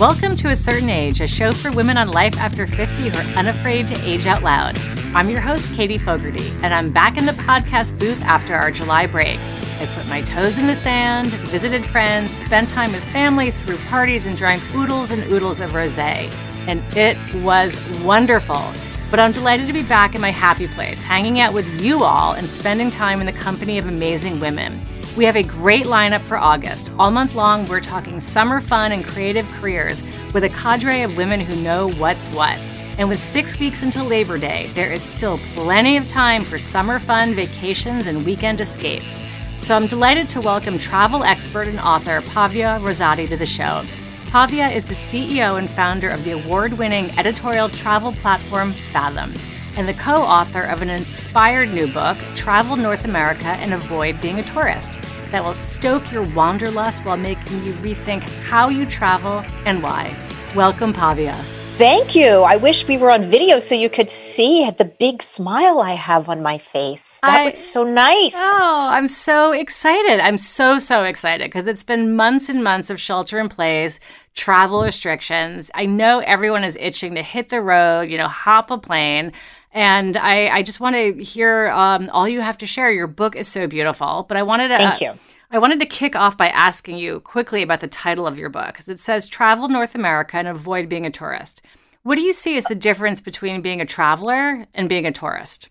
Welcome to A Certain Age, a show for women on life after 50 who are unafraid to age out loud. I'm your host, Katie Fogarty, and I'm back in the podcast booth after our July break. I put my toes in the sand, visited friends, spent time with family, threw parties, and drank oodles and oodles of rose. And it was wonderful. But I'm delighted to be back in my happy place, hanging out with you all and spending time in the company of amazing women. We have a great lineup for August. All month long, we're talking summer fun and creative careers with a cadre of women who know what's what. And with six weeks until Labor Day, there is still plenty of time for summer fun, vacations, and weekend escapes. So I'm delighted to welcome travel expert and author Pavia Rosati to the show. Pavia is the CEO and founder of the award winning editorial travel platform Fathom and the co author of an inspired new book, Travel North America and Avoid Being a Tourist, that will stoke your wanderlust while making you rethink how you travel and why. Welcome, Pavia. Thank you. I wish we were on video so you could see the big smile I have on my face. That I, was so nice. Oh, I'm so excited. I'm so, so excited because it's been months and months of shelter in place, travel restrictions. I know everyone is itching to hit the road, you know, hop a plane. And I, I just want to hear um, all you have to share. Your book is so beautiful, but I wanted to. Thank you. I wanted to kick off by asking you quickly about the title of your book, because it says Travel North America and Avoid Being a Tourist. What do you see as the difference between being a traveler and being a tourist?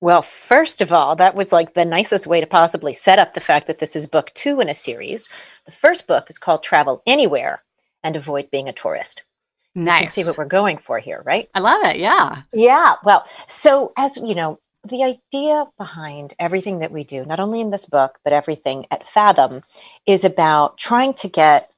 Well, first of all, that was like the nicest way to possibly set up the fact that this is book two in a series. The first book is called Travel Anywhere and Avoid Being a Tourist. Nice. You can see what we're going for here, right? I love it. Yeah. Yeah. Well, so as you know, the idea behind everything that we do, not only in this book, but everything at Fathom, is about trying to get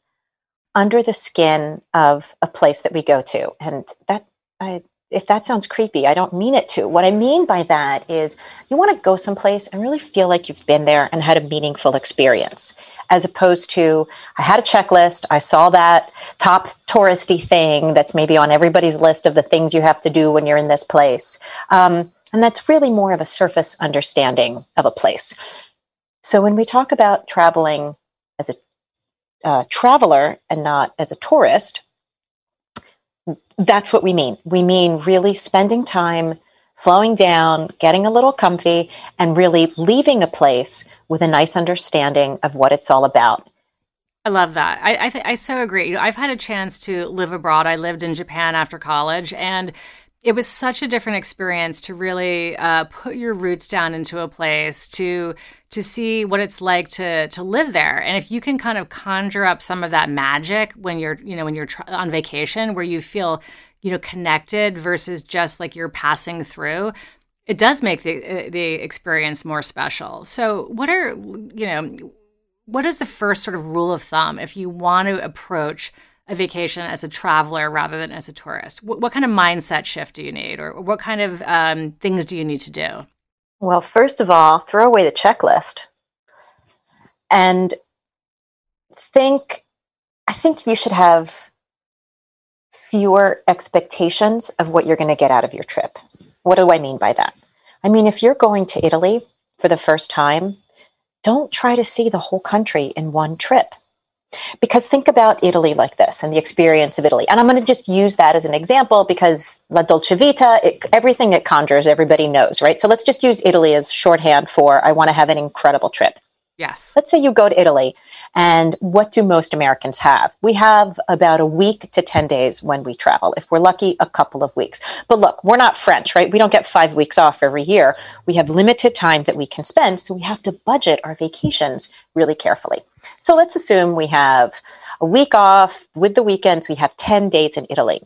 under the skin of a place that we go to. And that, I, if that sounds creepy, I don't mean it to. What I mean by that is you want to go someplace and really feel like you've been there and had a meaningful experience, as opposed to I had a checklist, I saw that top touristy thing that's maybe on everybody's list of the things you have to do when you're in this place. Um, and that's really more of a surface understanding of a place. So when we talk about traveling as a uh, traveler and not as a tourist, that's what we mean. We mean really spending time slowing down, getting a little comfy, and really leaving a place with a nice understanding of what it's all about. I love that. I I, th- I so agree. I've had a chance to live abroad. I lived in Japan after college, and it was such a different experience to really uh, put your roots down into a place to to see what it's like to to live there. And if you can kind of conjure up some of that magic when you're you know when you're tr- on vacation where you feel you know connected versus just like you're passing through it does make the uh, the experience more special. So what are you know what is the first sort of rule of thumb if you want to approach a vacation as a traveler rather than as a tourist? What, what kind of mindset shift do you need, or what kind of um, things do you need to do? Well, first of all, throw away the checklist and think. I think you should have fewer expectations of what you're going to get out of your trip. What do I mean by that? I mean, if you're going to Italy for the first time, don't try to see the whole country in one trip because think about Italy like this and the experience of Italy. And I'm going to just use that as an example because La Dolce Vita, it, everything it conjures, everybody knows, right? So let's just use Italy as shorthand for I want to have an incredible trip. Yes. Let's say you go to Italy, and what do most Americans have? We have about a week to 10 days when we travel. If we're lucky, a couple of weeks. But look, we're not French, right? We don't get five weeks off every year. We have limited time that we can spend, so we have to budget our vacations really carefully. So let's assume we have a week off with the weekends, we have 10 days in Italy.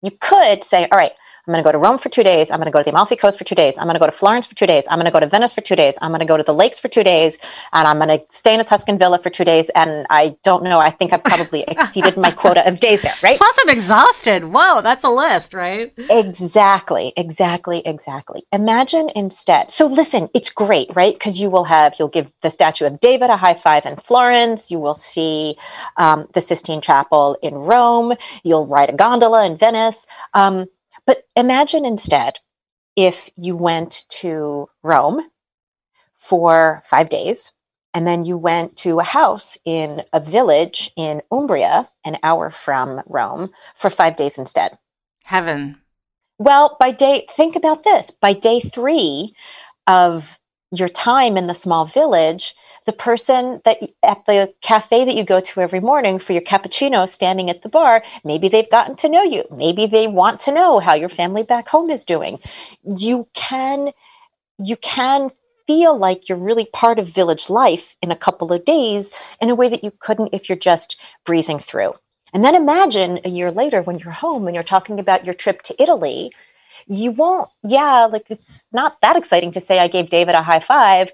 You could say, all right, I'm going to go to Rome for two days. I'm going to go to the Amalfi Coast for two days. I'm going to go to Florence for two days. I'm going to go to Venice for two days. I'm going to go to the lakes for two days. And I'm going to stay in a Tuscan villa for two days. And I don't know, I think I've probably exceeded my quota of days there, right? Plus, I'm exhausted. Whoa, that's a list, right? Exactly, exactly, exactly. Imagine instead. So listen, it's great, right? Because you will have, you'll give the statue of David a high five in Florence. You will see um, the Sistine Chapel in Rome. You'll ride a gondola in Venice. Um, but imagine instead if you went to Rome for five days and then you went to a house in a village in Umbria, an hour from Rome, for five days instead. Heaven. Well, by day, think about this. By day three of your time in the small village, the person that at the cafe that you go to every morning for your cappuccino standing at the bar, maybe they've gotten to know you. Maybe they want to know how your family back home is doing. You can you can feel like you're really part of village life in a couple of days in a way that you couldn't if you're just breezing through. And then imagine a year later when you're home and you're talking about your trip to Italy you won't, yeah, like it's not that exciting to say I gave David a high five,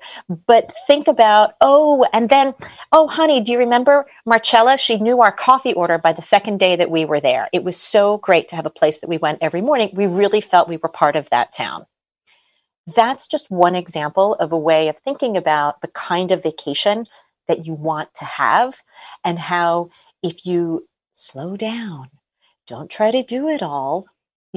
but think about, oh, and then, oh, honey, do you remember Marcella? She knew our coffee order by the second day that we were there. It was so great to have a place that we went every morning. We really felt we were part of that town. That's just one example of a way of thinking about the kind of vacation that you want to have and how if you slow down, don't try to do it all,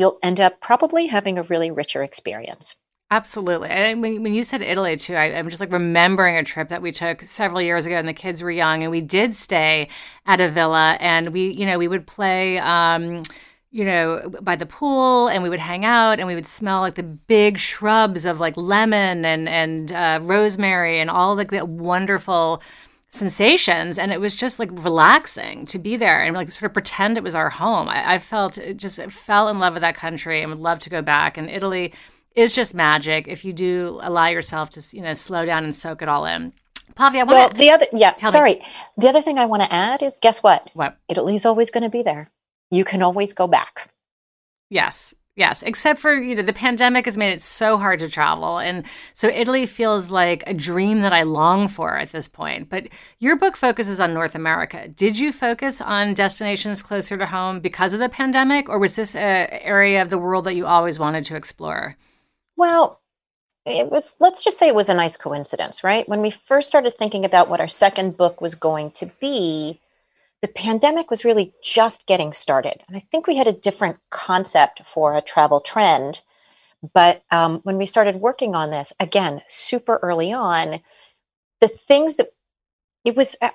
you'll end up probably having a really richer experience. Absolutely. And when, when you said Italy too, I, am just like remembering a trip that we took several years ago and the kids were young and we did stay at a villa and we, you know, we would play, um, you know, by the pool and we would hang out and we would smell like the big shrubs of like lemon and, and uh, rosemary and all like that wonderful sensations and it was just like relaxing to be there and like sort of pretend it was our home. I, I felt just fell in love with that country and would love to go back and italy is just magic if you do allow yourself to you know slow down and soak it all in. Pavi, I want well, the other yeah sorry me. the other thing i want to add is guess what? What? Italy's always going to be there. You can always go back. Yes Yes, except for, you know, the pandemic has made it so hard to travel. And so Italy feels like a dream that I long for at this point. But your book focuses on North America. Did you focus on destinations closer to home because of the pandemic, or was this an area of the world that you always wanted to explore? Well, it was, let's just say it was a nice coincidence, right? When we first started thinking about what our second book was going to be, the pandemic was really just getting started. And I think we had a different concept for a travel trend. But um, when we started working on this, again, super early on, the things that it was, uh,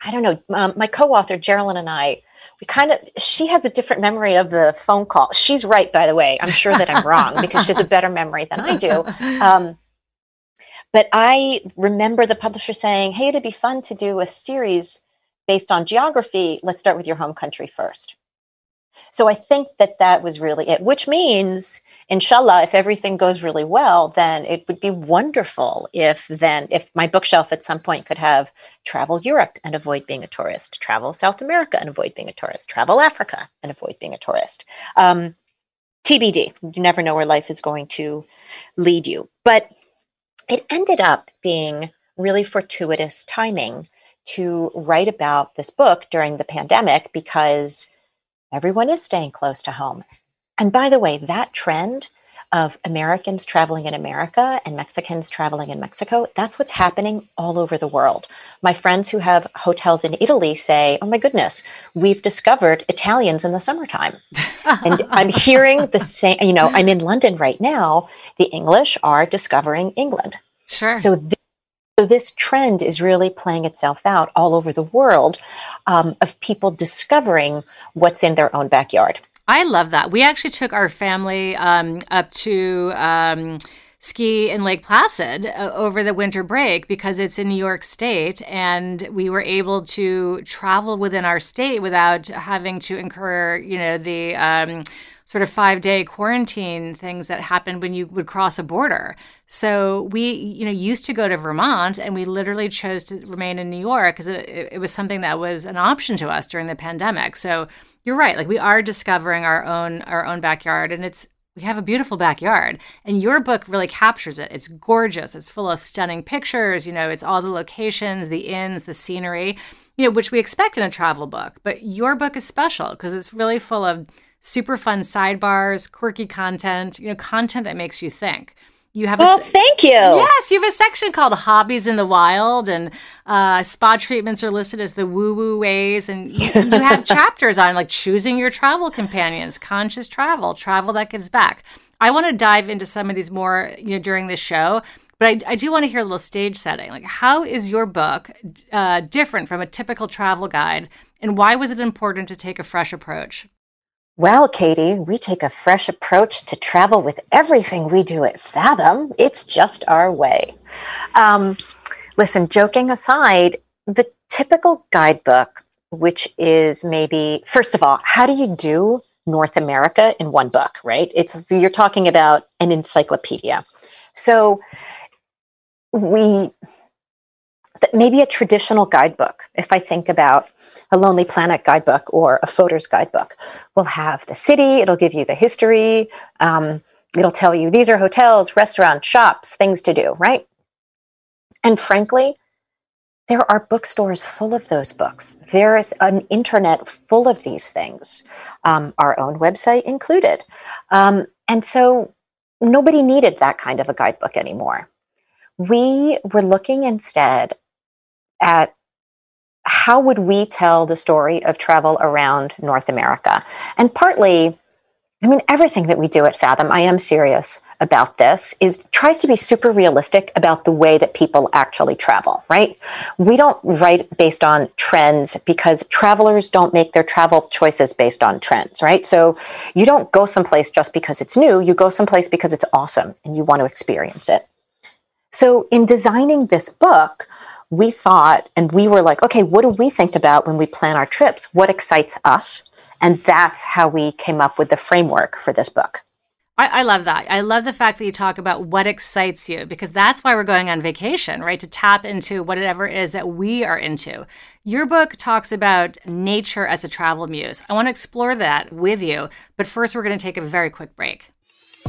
I don't know, um, my co author, Geraldine, and I, we kind of, she has a different memory of the phone call. She's right, by the way. I'm sure that I'm wrong because she has a better memory than I do. Um, but I remember the publisher saying, hey, it'd be fun to do a series based on geography, let's start with your home country first. So I think that that was really it, which means, inshallah, if everything goes really well, then it would be wonderful if then, if my bookshelf at some point could have travel Europe and avoid being a tourist, travel South America and avoid being a tourist, travel Africa and avoid being a tourist. Um, TBD, you never know where life is going to lead you. But it ended up being really fortuitous timing to write about this book during the pandemic because everyone is staying close to home. And by the way, that trend of Americans traveling in America and Mexicans traveling in Mexico, that's what's happening all over the world. My friends who have hotels in Italy say, oh my goodness, we've discovered Italians in the summertime. and I'm hearing the same, you know, I'm in London right now. The English are discovering England. Sure. So so this trend is really playing itself out all over the world um, of people discovering what's in their own backyard. I love that. We actually took our family um, up to um, ski in Lake Placid uh, over the winter break because it's in New York State, and we were able to travel within our state without having to incur, you know, the um, sort of five day quarantine things that happened when you would cross a border. So we, you know, used to go to Vermont and we literally chose to remain in New York because it, it was something that was an option to us during the pandemic. So you're right. Like we are discovering our own, our own backyard and it's, we have a beautiful backyard and your book really captures it. It's gorgeous. It's full of stunning pictures you know it's all the locations the inns the scenery you know which we expect in a travel book. But your book is special because it's really full of super fun sidebars, quirky content, you know, content that makes you think. You have well, a, thank you. Yes, you have a section called Hobbies in the Wild, and uh, spa treatments are listed as the woo woo ways. And you, you have chapters on like choosing your travel companions, conscious travel, travel that gives back. I want to dive into some of these more, you know, during the show. But I, I do want to hear a little stage setting. Like, how is your book uh, different from a typical travel guide, and why was it important to take a fresh approach? Well, Katie, we take a fresh approach to travel with everything we do at Fathom. It's just our way. Um, listen, joking aside, the typical guidebook, which is maybe, first of all, how do you do North America in one book, right? It's you're talking about an encyclopedia. So we maybe a traditional guidebook, if I think about a Lonely Planet guidebook or a Fodor's guidebook, will have the city, it'll give you the history, um, it'll tell you these are hotels, restaurants, shops, things to do, right? And frankly, there are bookstores full of those books. There is an internet full of these things, um, our own website included. Um, and so nobody needed that kind of a guidebook anymore. We were looking instead at how would we tell the story of travel around North America? And partly, I mean, everything that we do at Fathom, I am serious about this, is tries to be super realistic about the way that people actually travel, right? We don't write based on trends because travelers don't make their travel choices based on trends, right? So you don't go someplace just because it's new, you go someplace because it's awesome and you want to experience it. So in designing this book, we thought and we were like, okay, what do we think about when we plan our trips? What excites us? And that's how we came up with the framework for this book. I, I, love that. I love the fact that you talk about what excites you because that's why we're going on vacation, right? To tap into whatever it is that we are into. Your book talks about nature as a travel muse. I want to explore that with you, but first, we're going to take a very quick break.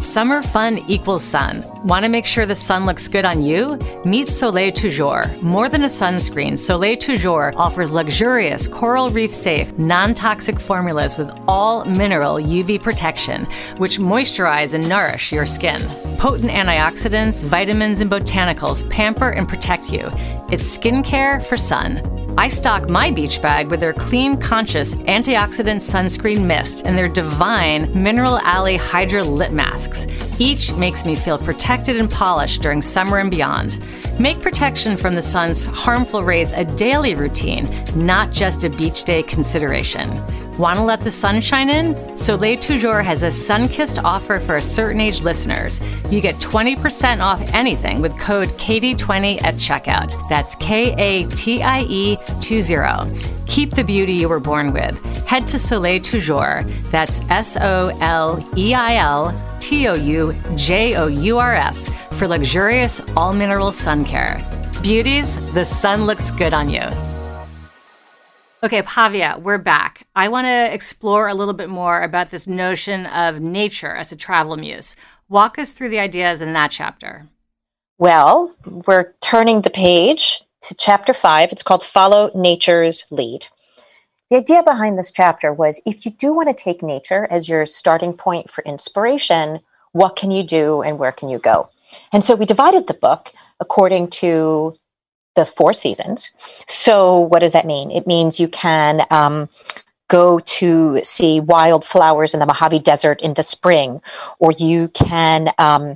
Summer fun equals sun. Want to make sure the sun looks good on you? Meet Soleil Toujours. More than a sunscreen, Soleil Toujours offers luxurious, coral reef safe, non toxic formulas with all mineral UV protection, which moisturize and nourish your skin. Potent antioxidants, vitamins, and botanicals pamper and protect you. It's skincare for sun. I stock my beach bag with their clean conscious antioxidant sunscreen mist and their divine Mineral Alley Hydra Lip Masks. Each makes me feel protected and polished during summer and beyond. Make protection from the sun's harmful rays a daily routine, not just a beach day consideration. Want to let the sun shine in? Soleil Toujours has a sun kissed offer for a certain age listeners. You get 20% off anything with code KATIE20 at checkout. That's K A T I E 20. Keep the beauty you were born with. Head to Soleil Toujours. That's S O L E I L T O U J O U R S for luxurious all mineral sun care. Beauties, the sun looks good on you. Okay, Pavia, we're back. I want to explore a little bit more about this notion of nature as a travel muse. Walk us through the ideas in that chapter. Well, we're turning the page to chapter five. It's called Follow Nature's Lead. The idea behind this chapter was if you do want to take nature as your starting point for inspiration, what can you do and where can you go? And so we divided the book according to the four seasons. So, what does that mean? It means you can um, go to see wildflowers in the Mojave Desert in the spring, or you can um,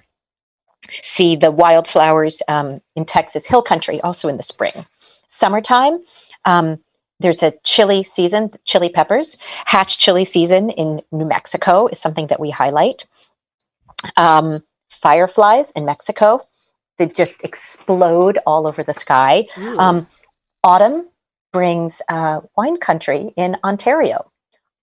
see the wildflowers um, in Texas Hill Country also in the spring. Summertime, um, there's a chili season, chili peppers. Hatch chili season in New Mexico is something that we highlight. Um, fireflies in Mexico that just explode all over the sky. Um, autumn brings uh, wine country in Ontario.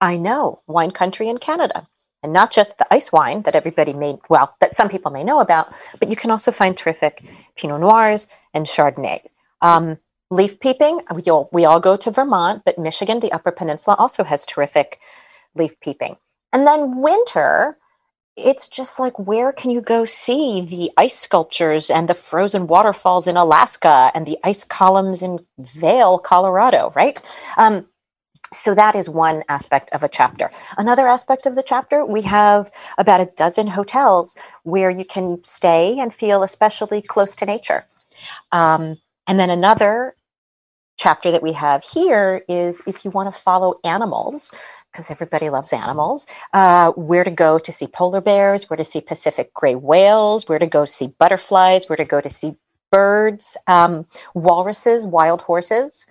I know wine country in Canada. And not just the ice wine that everybody may, well, that some people may know about, but you can also find terrific Pinot Noirs and Chardonnay. Um, leaf peeping, we all, we all go to Vermont, but Michigan, the Upper Peninsula, also has terrific leaf peeping. And then winter, it's just like where can you go see the ice sculptures and the frozen waterfalls in Alaska and the ice columns in Vail Colorado, right? Um, so that is one aspect of a chapter. Another aspect of the chapter, we have about a dozen hotels where you can stay and feel especially close to nature. Um, and then another chapter that we have here is if you want to follow animals, because everybody loves animals, uh, where to go to see polar bears, where to see Pacific gray whales, where to go see butterflies, where to go to see birds, um, walruses, wild horses.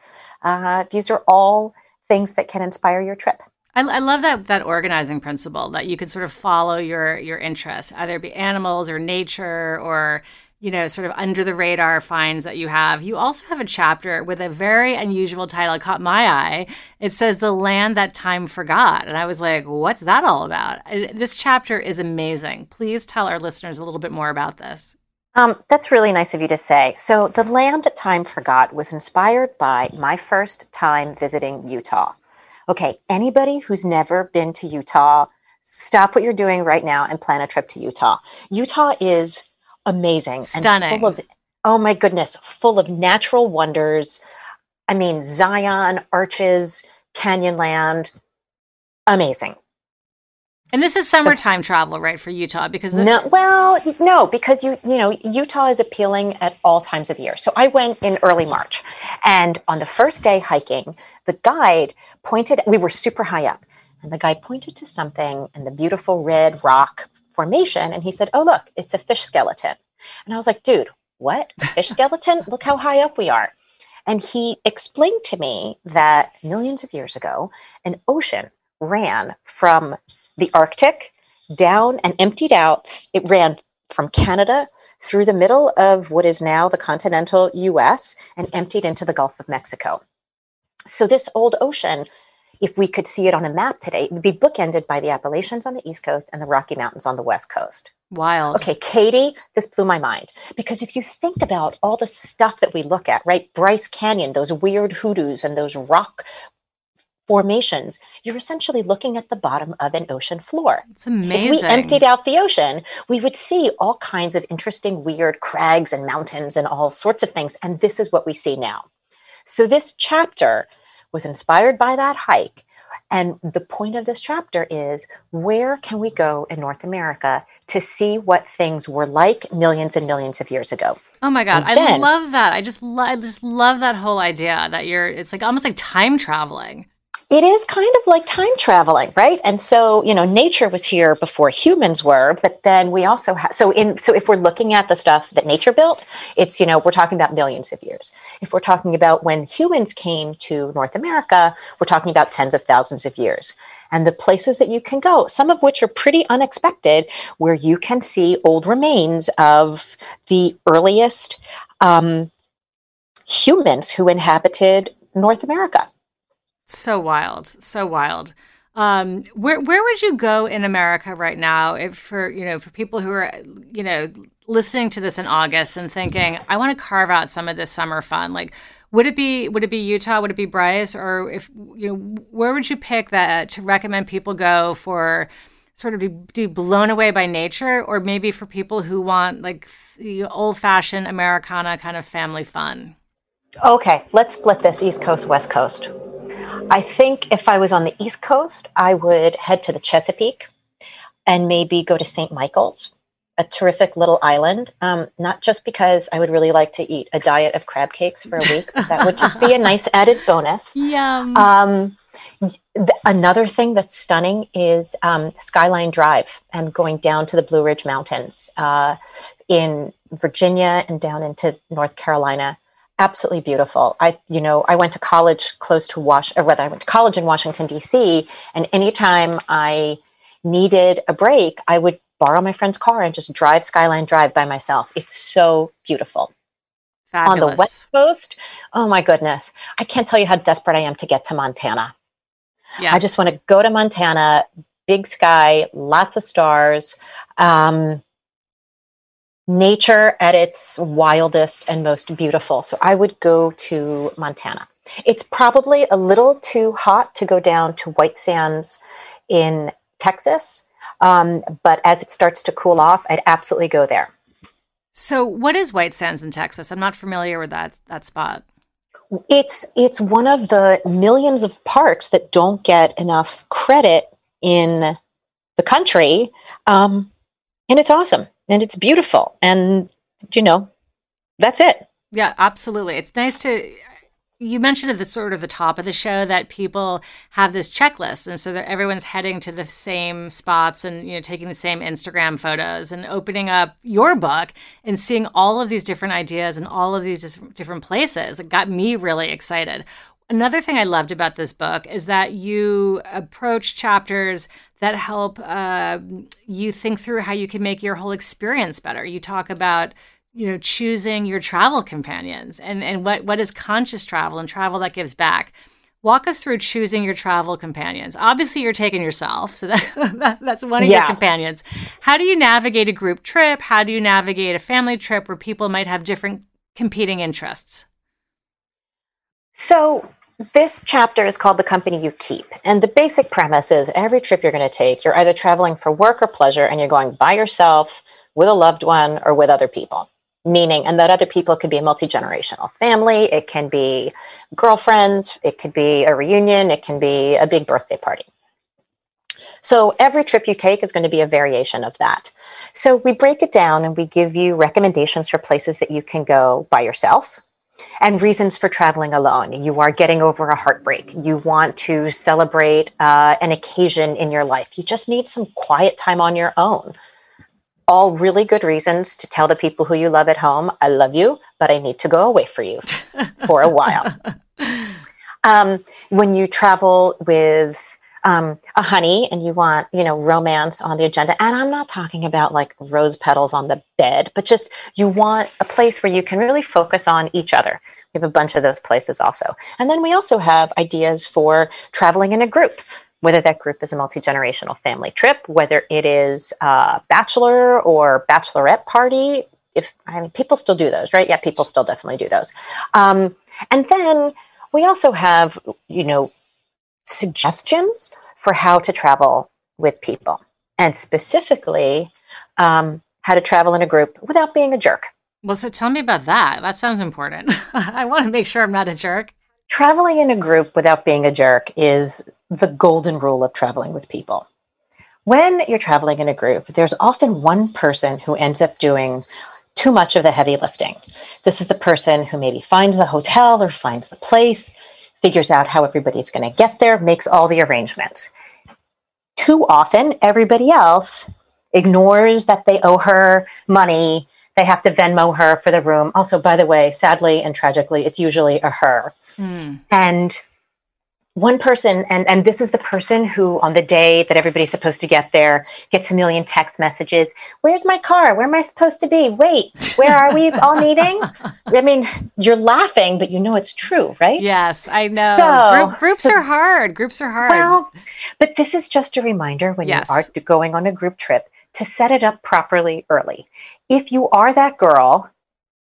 Uh, these are all things that can inspire your trip. I, I, love that that organizing principle that you can sort of follow your your interests, either be animals or nature or you know, sort of under the radar finds that you have. You also have a chapter with a very unusual title. It caught my eye. It says The Land That Time Forgot. And I was like, what's that all about? This chapter is amazing. Please tell our listeners a little bit more about this. Um, that's really nice of you to say. So, The Land That Time Forgot was inspired by my first time visiting Utah. Okay, anybody who's never been to Utah, stop what you're doing right now and plan a trip to Utah. Utah is amazing stunning and full of oh my goodness full of natural wonders i mean zion arches canyonland amazing and this is summertime travel right for utah because no well no because you you know utah is appealing at all times of year so i went in early march and on the first day hiking the guide pointed we were super high up and the guy pointed to something in the beautiful red rock formation. And he said, Oh, look, it's a fish skeleton. And I was like, Dude, what? Fish skeleton? look how high up we are. And he explained to me that millions of years ago, an ocean ran from the Arctic down and emptied out. It ran from Canada through the middle of what is now the continental US and emptied into the Gulf of Mexico. So, this old ocean if we could see it on a map today, it would be bookended by the Appalachians on the East Coast and the Rocky Mountains on the West Coast. Wild. Okay, Katie, this blew my mind. Because if you think about all the stuff that we look at, right? Bryce Canyon, those weird hoodoos and those rock formations, you're essentially looking at the bottom of an ocean floor. It's amazing. If we emptied out the ocean, we would see all kinds of interesting, weird crags and mountains and all sorts of things. And this is what we see now. So, this chapter was inspired by that hike. And the point of this chapter is where can we go in North America to see what things were like millions and millions of years ago? Oh my god, then, I love that. I just lo- I just love that whole idea that you're it's like almost like time traveling it is kind of like time traveling right? And so you know nature was here before humans were but then we also have so in so if we're looking at the stuff that nature built it's you know we're talking about millions of years. If we're talking about when humans came to north america we're talking about tens of thousands of years. And the places that you can go some of which are pretty unexpected where you can see old remains of the earliest um, humans who inhabited north america so wild, so wild. Um, where where would you go in America right now if for you know for people who are you know listening to this in August and thinking I want to carve out some of this summer fun like would it be would it be Utah? Would it be Bryce? Or if you know where would you pick that to recommend people go for sort of to be blown away by nature or maybe for people who want like the old fashioned Americana kind of family fun? Okay let's split this East Coast West Coast I think if I was on the East Coast, I would head to the Chesapeake and maybe go to St. Michaels, a terrific little island. Um, not just because I would really like to eat a diet of crab cakes for a week, that would just be a nice added bonus. Yum. Um, th- another thing that's stunning is um, Skyline Drive and going down to the Blue Ridge Mountains uh, in Virginia and down into North Carolina absolutely beautiful. I, you know, I went to college close to Wash, or whether I went to college in Washington D.C. And anytime I needed a break, I would borrow my friend's car and just drive Skyline Drive by myself. It's so beautiful. Fabulous. On the West Coast, oh my goodness, I can't tell you how desperate I am to get to Montana. Yes. I just want to go to Montana, big sky, lots of stars. Um, nature at its wildest and most beautiful. So I would go to Montana. It's probably a little too hot to go down to White Sands in Texas, um, but as it starts to cool off, I'd absolutely go there. So, what is White Sands in Texas? I'm not familiar with that that spot. It's it's one of the millions of parks that don't get enough credit in the country, um, and it's awesome and it's beautiful. And you know that's it. Yeah absolutely. It's nice to you mentioned at the sort of the top of the show that people have this checklist and so that everyone's heading to the same spots and you know taking the same instagram photos and opening up your book and seeing all of these different ideas and all of these different places. It got me really excited another thing i loved about this book is that you approach chapters that help uh, you think through how you can make your whole experience better. You talk about you know choosing your travel companions and and what what is conscious travel and travel that gives back. Walk us through choosing your travel companions. Obviously you're taking yourself so that, that that's one of yeah. your companions. How do you navigate a group trip? How do you navigate a family trip where people might have different competing interests? So this chapter is called The Company You Keep. And the basic premise is every trip you're going to take, you're either traveling for work or pleasure, and you're going by yourself, with a loved one, or with other people meaning and that other people could be a multi-generational family it can be girlfriends it could be a reunion it can be a big birthday party so every trip you take is going to be a variation of that so we break it down and we give you recommendations for places that you can go by yourself and reasons for traveling alone. You are getting over a heartbreak. You want to celebrate uh, an occasion in your life. You just need some quiet time on your own all really good reasons to tell the people who you love at home, I love you, but I need to go away for you for a while. Um, when you travel with um, a honey and you want, you know, romance on the agenda, and I'm not talking about like rose petals on the bed, but just you want a place where you can really focus on each other. We have a bunch of those places also. And then we also have ideas for traveling in a group whether that group is a multi generational family trip, whether it is a bachelor or bachelorette party. If I mean, people still do those, right? Yeah, people still definitely do those. Um, and then we also have, you know, suggestions for how to travel with people, and specifically um, how to travel in a group without being a jerk. Well, so tell me about that. That sounds important. I want to make sure I'm not a jerk. Traveling in a group without being a jerk is the golden rule of traveling with people. When you're traveling in a group, there's often one person who ends up doing too much of the heavy lifting. This is the person who maybe finds the hotel or finds the place, figures out how everybody's going to get there, makes all the arrangements. Too often, everybody else ignores that they owe her money. They have to Venmo her for the room. Also, by the way, sadly and tragically, it's usually a her. Mm. And one person and and this is the person who on the day that everybody's supposed to get there gets a million text messages. Where's my car? Where am i supposed to be? Wait where are we all meeting? I mean you're laughing but you know it's true right? Yes i know. So, Group, groups so, are hard. Groups are hard. Well but this is just a reminder when yes. you are going on a group trip to set it up properly early. If you are that girl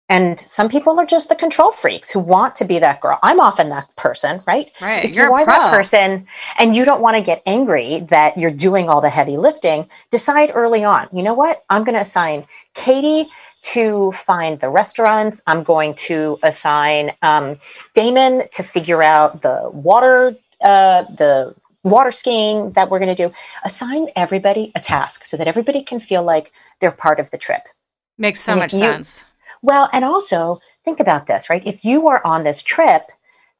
and some people are just the control freaks who want to be that girl. I'm often that person, right? Right. If you're you are that person and you don't want to get angry that you're doing all the heavy lifting, decide early on. You know what? I'm going to assign Katie to find the restaurants. I'm going to assign um, Damon to figure out the water, uh, the water skiing that we're going to do. Assign everybody a task so that everybody can feel like they're part of the trip. Makes so much you, sense well, and also think about this, right? If you are on this trip,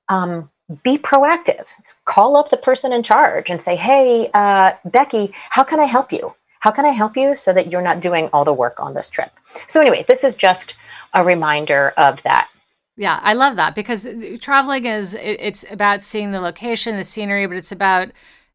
um, be proactive. Call up the person in charge and say, hey, uh, Becky, how can I help you? How can I help you so that you're not doing all the work on this trip? So, anyway, this is just a reminder of that. Yeah, I love that because traveling is it's about seeing the location, the scenery, but it's about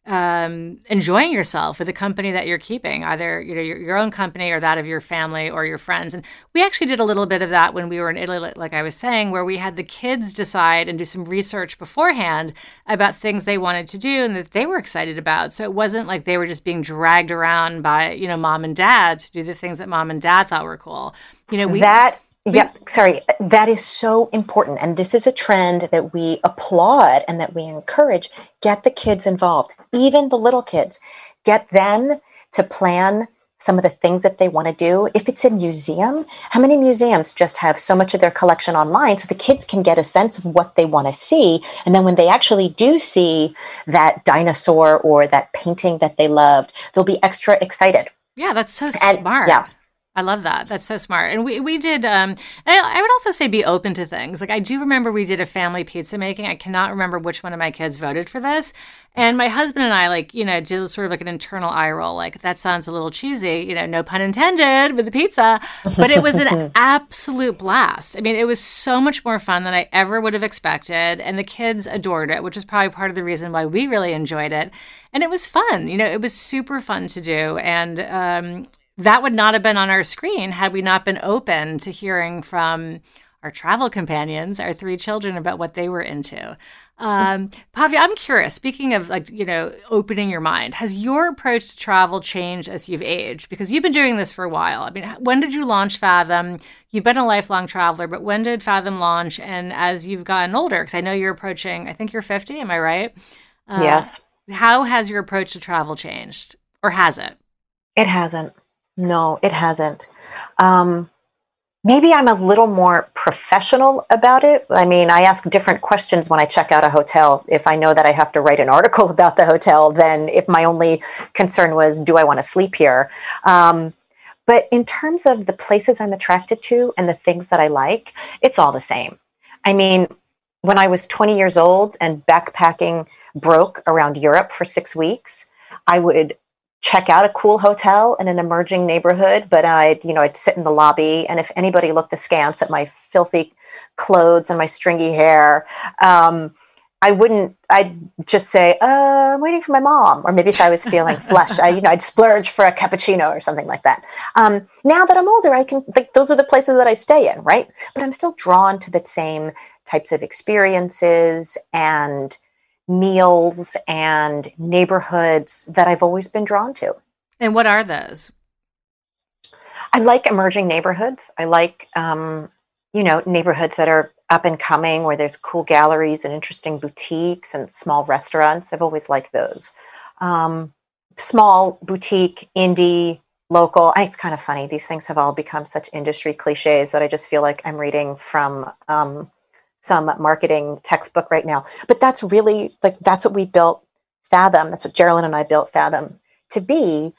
um, enjoying yourself with the company that you're keeping, either you know your, your, own company or that of your family or your friends. And we actually did a little bit of that when we were in Italy, like I was saying, where we had the kids decide and do some research beforehand about things they wanted to do and that they were excited about. So it wasn't like they were just being dragged around by you know mom and dad to do the things that mom and dad thought were cool. You know, we that Mm-hmm. yeah, sorry. That is so important. And this is a trend that we applaud and that we encourage. Get the kids involved, even the little kids. Get them to plan some of the things that they want to do. If it's a museum, how many museums just have so much of their collection online so the kids can get a sense of what they want to see? And then when they actually do see that dinosaur or that painting that they loved, they'll be extra excited. Yeah, that's so and, smart. Yeah. I love that. That's so smart. And we, we did, um, I would also say be open to things. Like I do remember we did a family pizza making. I cannot remember which one of my kids voted for this. And my husband and I, like, you know, did sort of like an internal eye roll. Like, that sounds a little cheesy, you know, no pun intended with the pizza. But it was an absolute blast. I mean, it was so much more fun than I ever would have expected. And the kids adored it, which is probably part of the reason why we really enjoyed it. And it was fun. You know, it was super fun to do. And um, that would not have been on our screen had we not been open to hearing from our travel companions, our three children, about what they were into. Um, I'm curious. Speaking of like you know opening your mind, has your approach to travel changed as you've aged? Because you've been doing this for a while. I mean, when did you launch Fathom? You've been a lifelong traveler, but when did Fathom launch? And as you've gotten older, because I know you're approaching, I think you're 50. Am I right? Uh, yes. How has your approach to travel changed, or has it? It hasn't. No, it hasn't. Um, maybe I'm a little more professional about it. I mean, I ask different questions when I check out a hotel. If I know that I have to write an article about the hotel, than if my only concern was, do I want to sleep here? Um, but in terms of the places I'm attracted to and the things that I like, it's all the same. I mean, when I was 20 years old and backpacking broke around Europe for six weeks, I would check out a cool hotel in an emerging neighborhood, but I'd, you know, I'd sit in the lobby and if anybody looked askance at my filthy clothes and my stringy hair, um, I wouldn't, I'd just say, uh, I'm waiting for my mom. Or maybe if I was feeling flush, I, you know, I'd splurge for a cappuccino or something like that. Um, now that I'm older, I can, like, those are the places that I stay in, right? But I'm still drawn to the same types of experiences and meals and neighborhoods that I've always been drawn to. And what are those? I like emerging neighborhoods. I like, um, you know, neighborhoods that are up and coming where there's cool galleries and interesting boutiques and small restaurants. I've always liked those. Um, small boutique, indie, local. It's kind of funny. These things have all become such industry cliches that I just feel like I'm reading from um, some marketing textbook right now. But that's really like that's what we built Fathom. That's what Geraldine and I built Fathom to be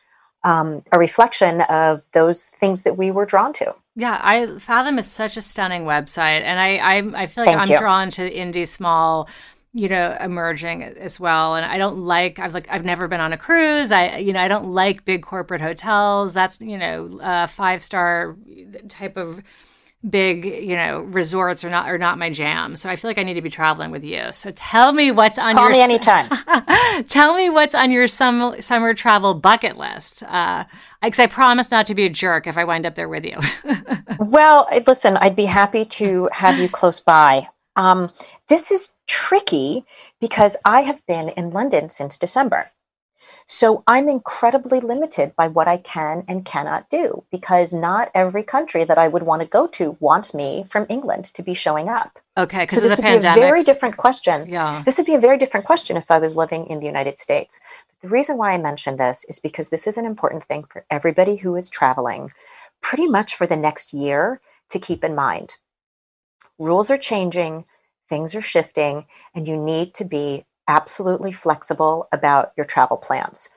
um, a reflection of those things that we were drawn to. Yeah, I Fathom is such a stunning website, and I I, I feel like Thank I'm you. drawn to indie small you know emerging as well and i don't like i've like i've never been on a cruise i you know i don't like big corporate hotels that's you know uh, five star type of big, you know, resorts are not are not my jam. So I feel like I need to be traveling with you. So tell me what's on Call your me anytime. tell me what's on your summer summer travel bucket list. Uh, because I promise not to be a jerk if I wind up there with you. well, listen, I'd be happy to have you close by. Um, this is tricky because I have been in London since December. So I'm incredibly limited by what I can and cannot do because not every country that I would want to go to wants me from England to be showing up. Okay, so this would pandemics. be a very different question. Yeah, this would be a very different question if I was living in the United States. But the reason why I mention this is because this is an important thing for everybody who is traveling, pretty much for the next year to keep in mind. Rules are changing, things are shifting, and you need to be absolutely flexible about your travel plans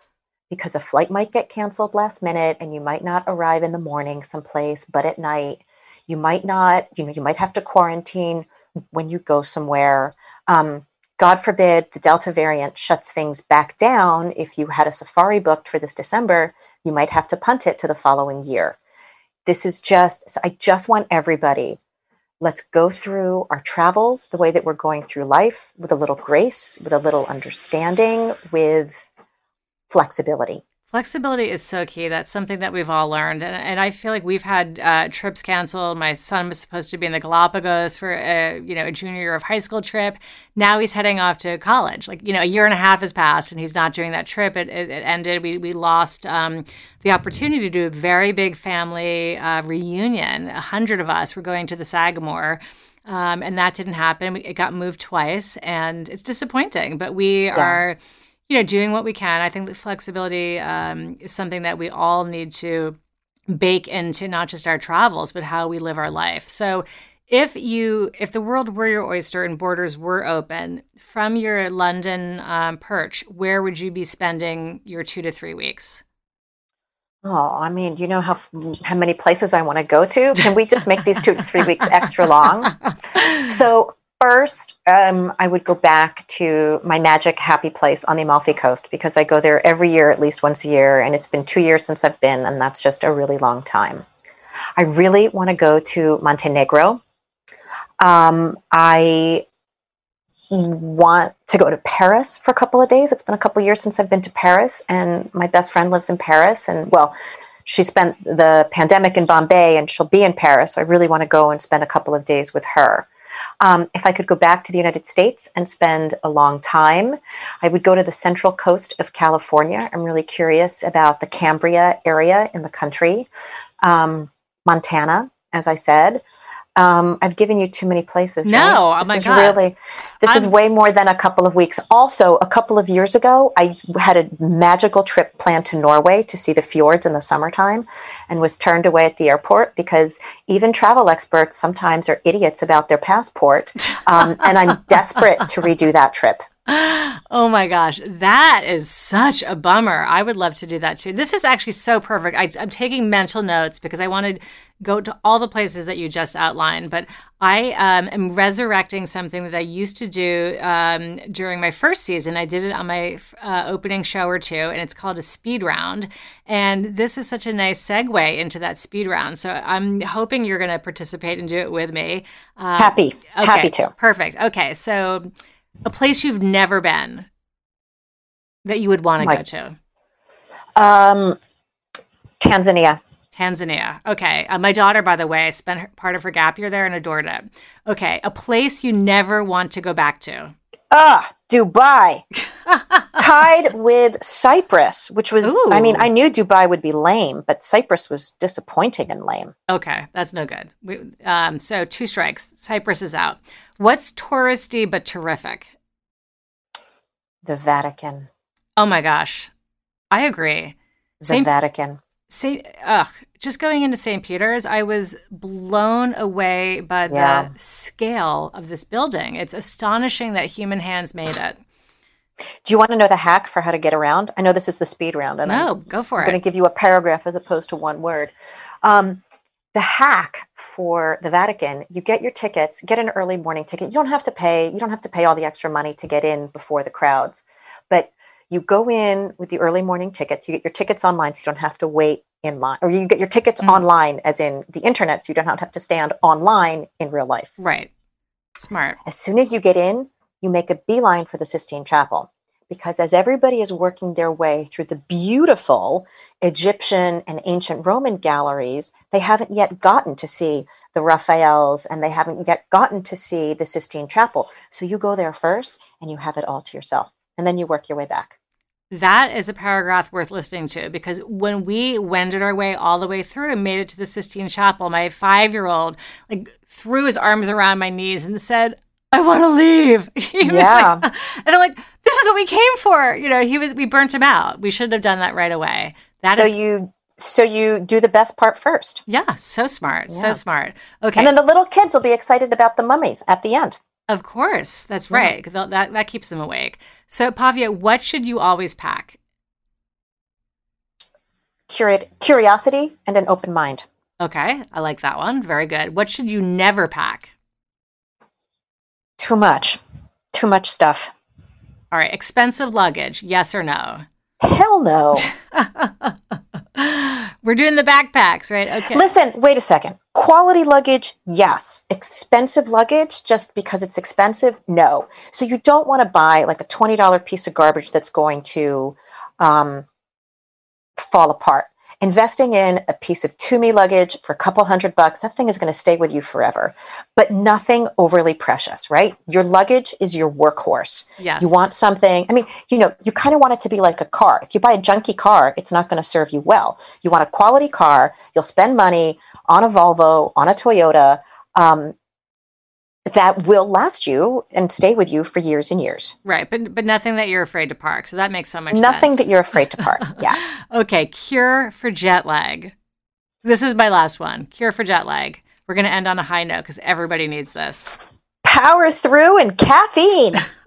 because a flight might get canceled last minute and you might not arrive in the morning someplace, but at night you might not, you know, you might have to quarantine when you go somewhere. Um, God forbid the Delta variant shuts things back down. If you had a safari booked for this December, you might have to punt it to the following year. This is just, so I just want everybody Let's go through our travels the way that we're going through life with a little grace, with a little understanding, with flexibility. Flexibility is so key. That's something that we've all learned. And, and I feel like we've had uh, trips canceled. My son was supposed to be in the Galapagos for a, you know, a junior year of high school trip. Now he's heading off to college. Like, you know, a year and a half has passed and he's not doing that trip. It, it, it ended. We, we lost um, the opportunity to do a very big family uh, reunion. A hundred of us were going to the Sagamore. Um, and that didn't happen. It got moved twice, and it's disappointing. But we yeah. are you know, doing what we can. I think that flexibility um, is something that we all need to bake into not just our travels, but how we live our life. So, if you if the world were your oyster and borders were open from your London um, perch, where would you be spending your two to three weeks? Oh, I mean, you know how how many places I want to go to? Can we just make these two to three weeks extra long? So first, um, I would go back to my magic happy place on the Amalfi Coast because I go there every year, at least once a year, and it's been two years since I've been, and that's just a really long time. I really want to go to Montenegro. Um, I want to go to Paris for a couple of days. It's been a couple of years since I've been to Paris, and my best friend lives in Paris. And well, she spent the pandemic in Bombay, and she'll be in Paris. I really want to go and spend a couple of days with her. Um, if I could go back to the United States and spend a long time, I would go to the central coast of California. I'm really curious about the Cambria area in the country, um, Montana, as I said. Um, I've given you too many places. No, right? oh this my is God. really this is I'm- way more than a couple of weeks. Also, a couple of years ago, I had a magical trip planned to Norway to see the fjords in the summertime, and was turned away at the airport because even travel experts sometimes are idiots about their passport, um, and I'm desperate to redo that trip. Oh my gosh, that is such a bummer. I would love to do that too. This is actually so perfect. I, I'm taking mental notes because I want to go to all the places that you just outlined. But I um, am resurrecting something that I used to do um, during my first season. I did it on my uh, opening show or two, and it's called a speed round. And this is such a nice segue into that speed round. So I'm hoping you're going to participate and do it with me. Uh, Happy, Okay, happy to. Perfect. Okay, so a place you've never been that you would want to My- go to. Um, Tanzania. Tanzania. Okay. Uh, my daughter, by the way, spent her, part of her gap year there and adored it. Okay. A place you never want to go back to. Ah, Dubai. Tied with Cyprus, which was, I mean, I knew Dubai would be lame, but Cyprus was disappointing and lame. Okay. That's no good. We, um, so two strikes. Cyprus is out. What's touristy but terrific? The Vatican. Oh my gosh. I agree. The Same- Vatican. St. Ugh, just going into St. Peter's, I was blown away by Yeah. the scale of this building. It's astonishing that human hands made it. Do you want to know the hack for how to get around? I know this is the speed round, and No, I'm go for I'm it. going to give you a paragraph as opposed to one word. Um, the hack for the Vatican, you get your tickets, get an early morning ticket. You don't have to pay. You don't have to pay all the extra money to get in before the crowds, but you go in with the early morning tickets. You get your tickets online, so you don't have to wait in line, or you get your tickets Mm. online, as in the internet, so you don't have to stand online in real life. Right. Smart. As soon as you get in, you make a beeline for the Sistine Chapel. Because as everybody is working their way through the beautiful Egyptian and ancient Roman galleries, they haven't yet gotten to see the Raphaels and they haven't yet gotten to see the Sistine Chapel. So you go there first and you have it all to yourself. And then you work your way back. That is a paragraph worth listening to because when we wended our way all the way through and made it to the Sistine Chapel, my five year old like threw his arms around my knees and said, I want to leave. He was Yeah. like- and I'm like, this is what we came for. You know, he was, we burnt him out. We should have done that right away. That so is, you so you do the best part first. yeah, so smart. So smart. Okay. And then the little kids will be excited about the mummies at the end. Of course. That's Yeah. right. 'cause That, that, that keeps them awake. So, Pavia, what should you always pack? Curi- curiosity and an open mind. Okay. I like that one. Very good. What should you never pack? Too much. Too much stuff. All right, expensive luggage, yes or no? Hell no. We're doing the backpacks, right? Okay. Listen, wait a second. Quality luggage, yes. Expensive luggage, just because it's expensive, no. So you don't want to buy like a $20 piece of garbage that's going to um, fall apart. Investing in a piece of Tumi luggage for a couple hundred bucks, that thing is going to stay with you forever. But nothing overly precious, right? Your luggage is your workhorse. yes. You want something, I mean, you know, you kind of want it to be like a car. If you buy a junky car, it's not going to serve you well. You want a quality car, you'll spend money on a Volvo, on a Toyota um, that will last you and stay with you for years and years. right, but but nothing that you're afraid to park. So that makes so much Nothing sense. that you're afraid to park. Yeah. Okay, cure for jet lag. This is my last one. Cure for jet lag. We're going to end on a high note because everybody needs this. power through and caffeine.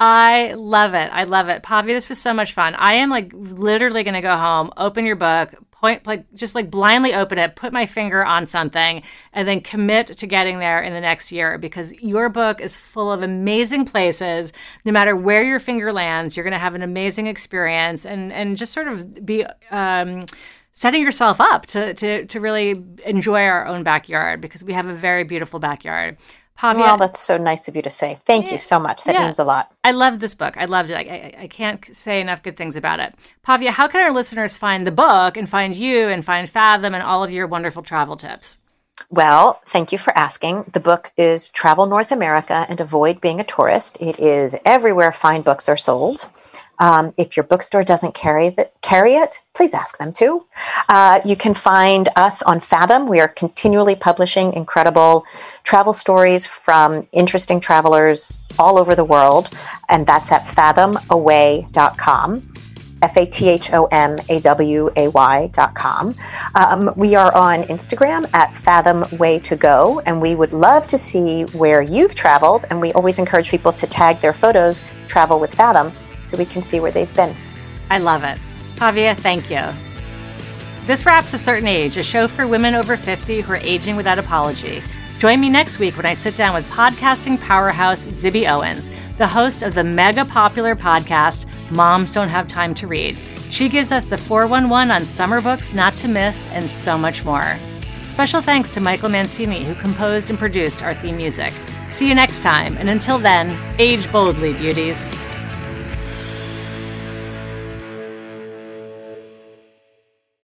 I love it. I love it. Pavi, this was so much fun. I am like literally going to go home, open your book, point like just like blindly open it, put my finger on something, and then commit to getting there in the next year because your book is full of amazing places. No matter where your finger lands, you're going to have an amazing experience and and just sort of be. Um, setting yourself up to, to, to really enjoy our own backyard because we have a very beautiful backyard. Pavia, well, that's so nice of you to say. Thank yeah, you so much. That yeah. means a lot. I love this book. I loved it. I, I, I, can't say enough good things about it. Pavia, how can our listeners find the book and find you and find Fathom and all of your wonderful travel tips? Well, thank you for asking. The book is Travel North America and Avoid Being a Tourist. It is everywhere fine books are sold. Um, if your bookstore doesn't carry, carry it, please ask them to. Uh, you can find us on Fathom. We are continually publishing incredible travel stories from interesting travelers all over the world, and that's at fathomaway.com. F A T H O M A W A Y dot com. Um, we are on Instagram at Fathom Way to Go, and we would love to see where you've traveled. And we always encourage people to tag their photos, travel with Fathom, so we can see where they've been. I love it. Pavia, thank you. This wraps A Certain Age, a show for women over 50 who are aging without apology. Join me next week when I sit down with podcasting powerhouse Zibby Owens, the host of the mega popular podcast Moms Don't Have Time to Read. She gives us the 411 on summer books not to miss and so much more. Special thanks to Michael Mancini, who composed and produced our theme music. See you next time, and until then, age boldly, beauties.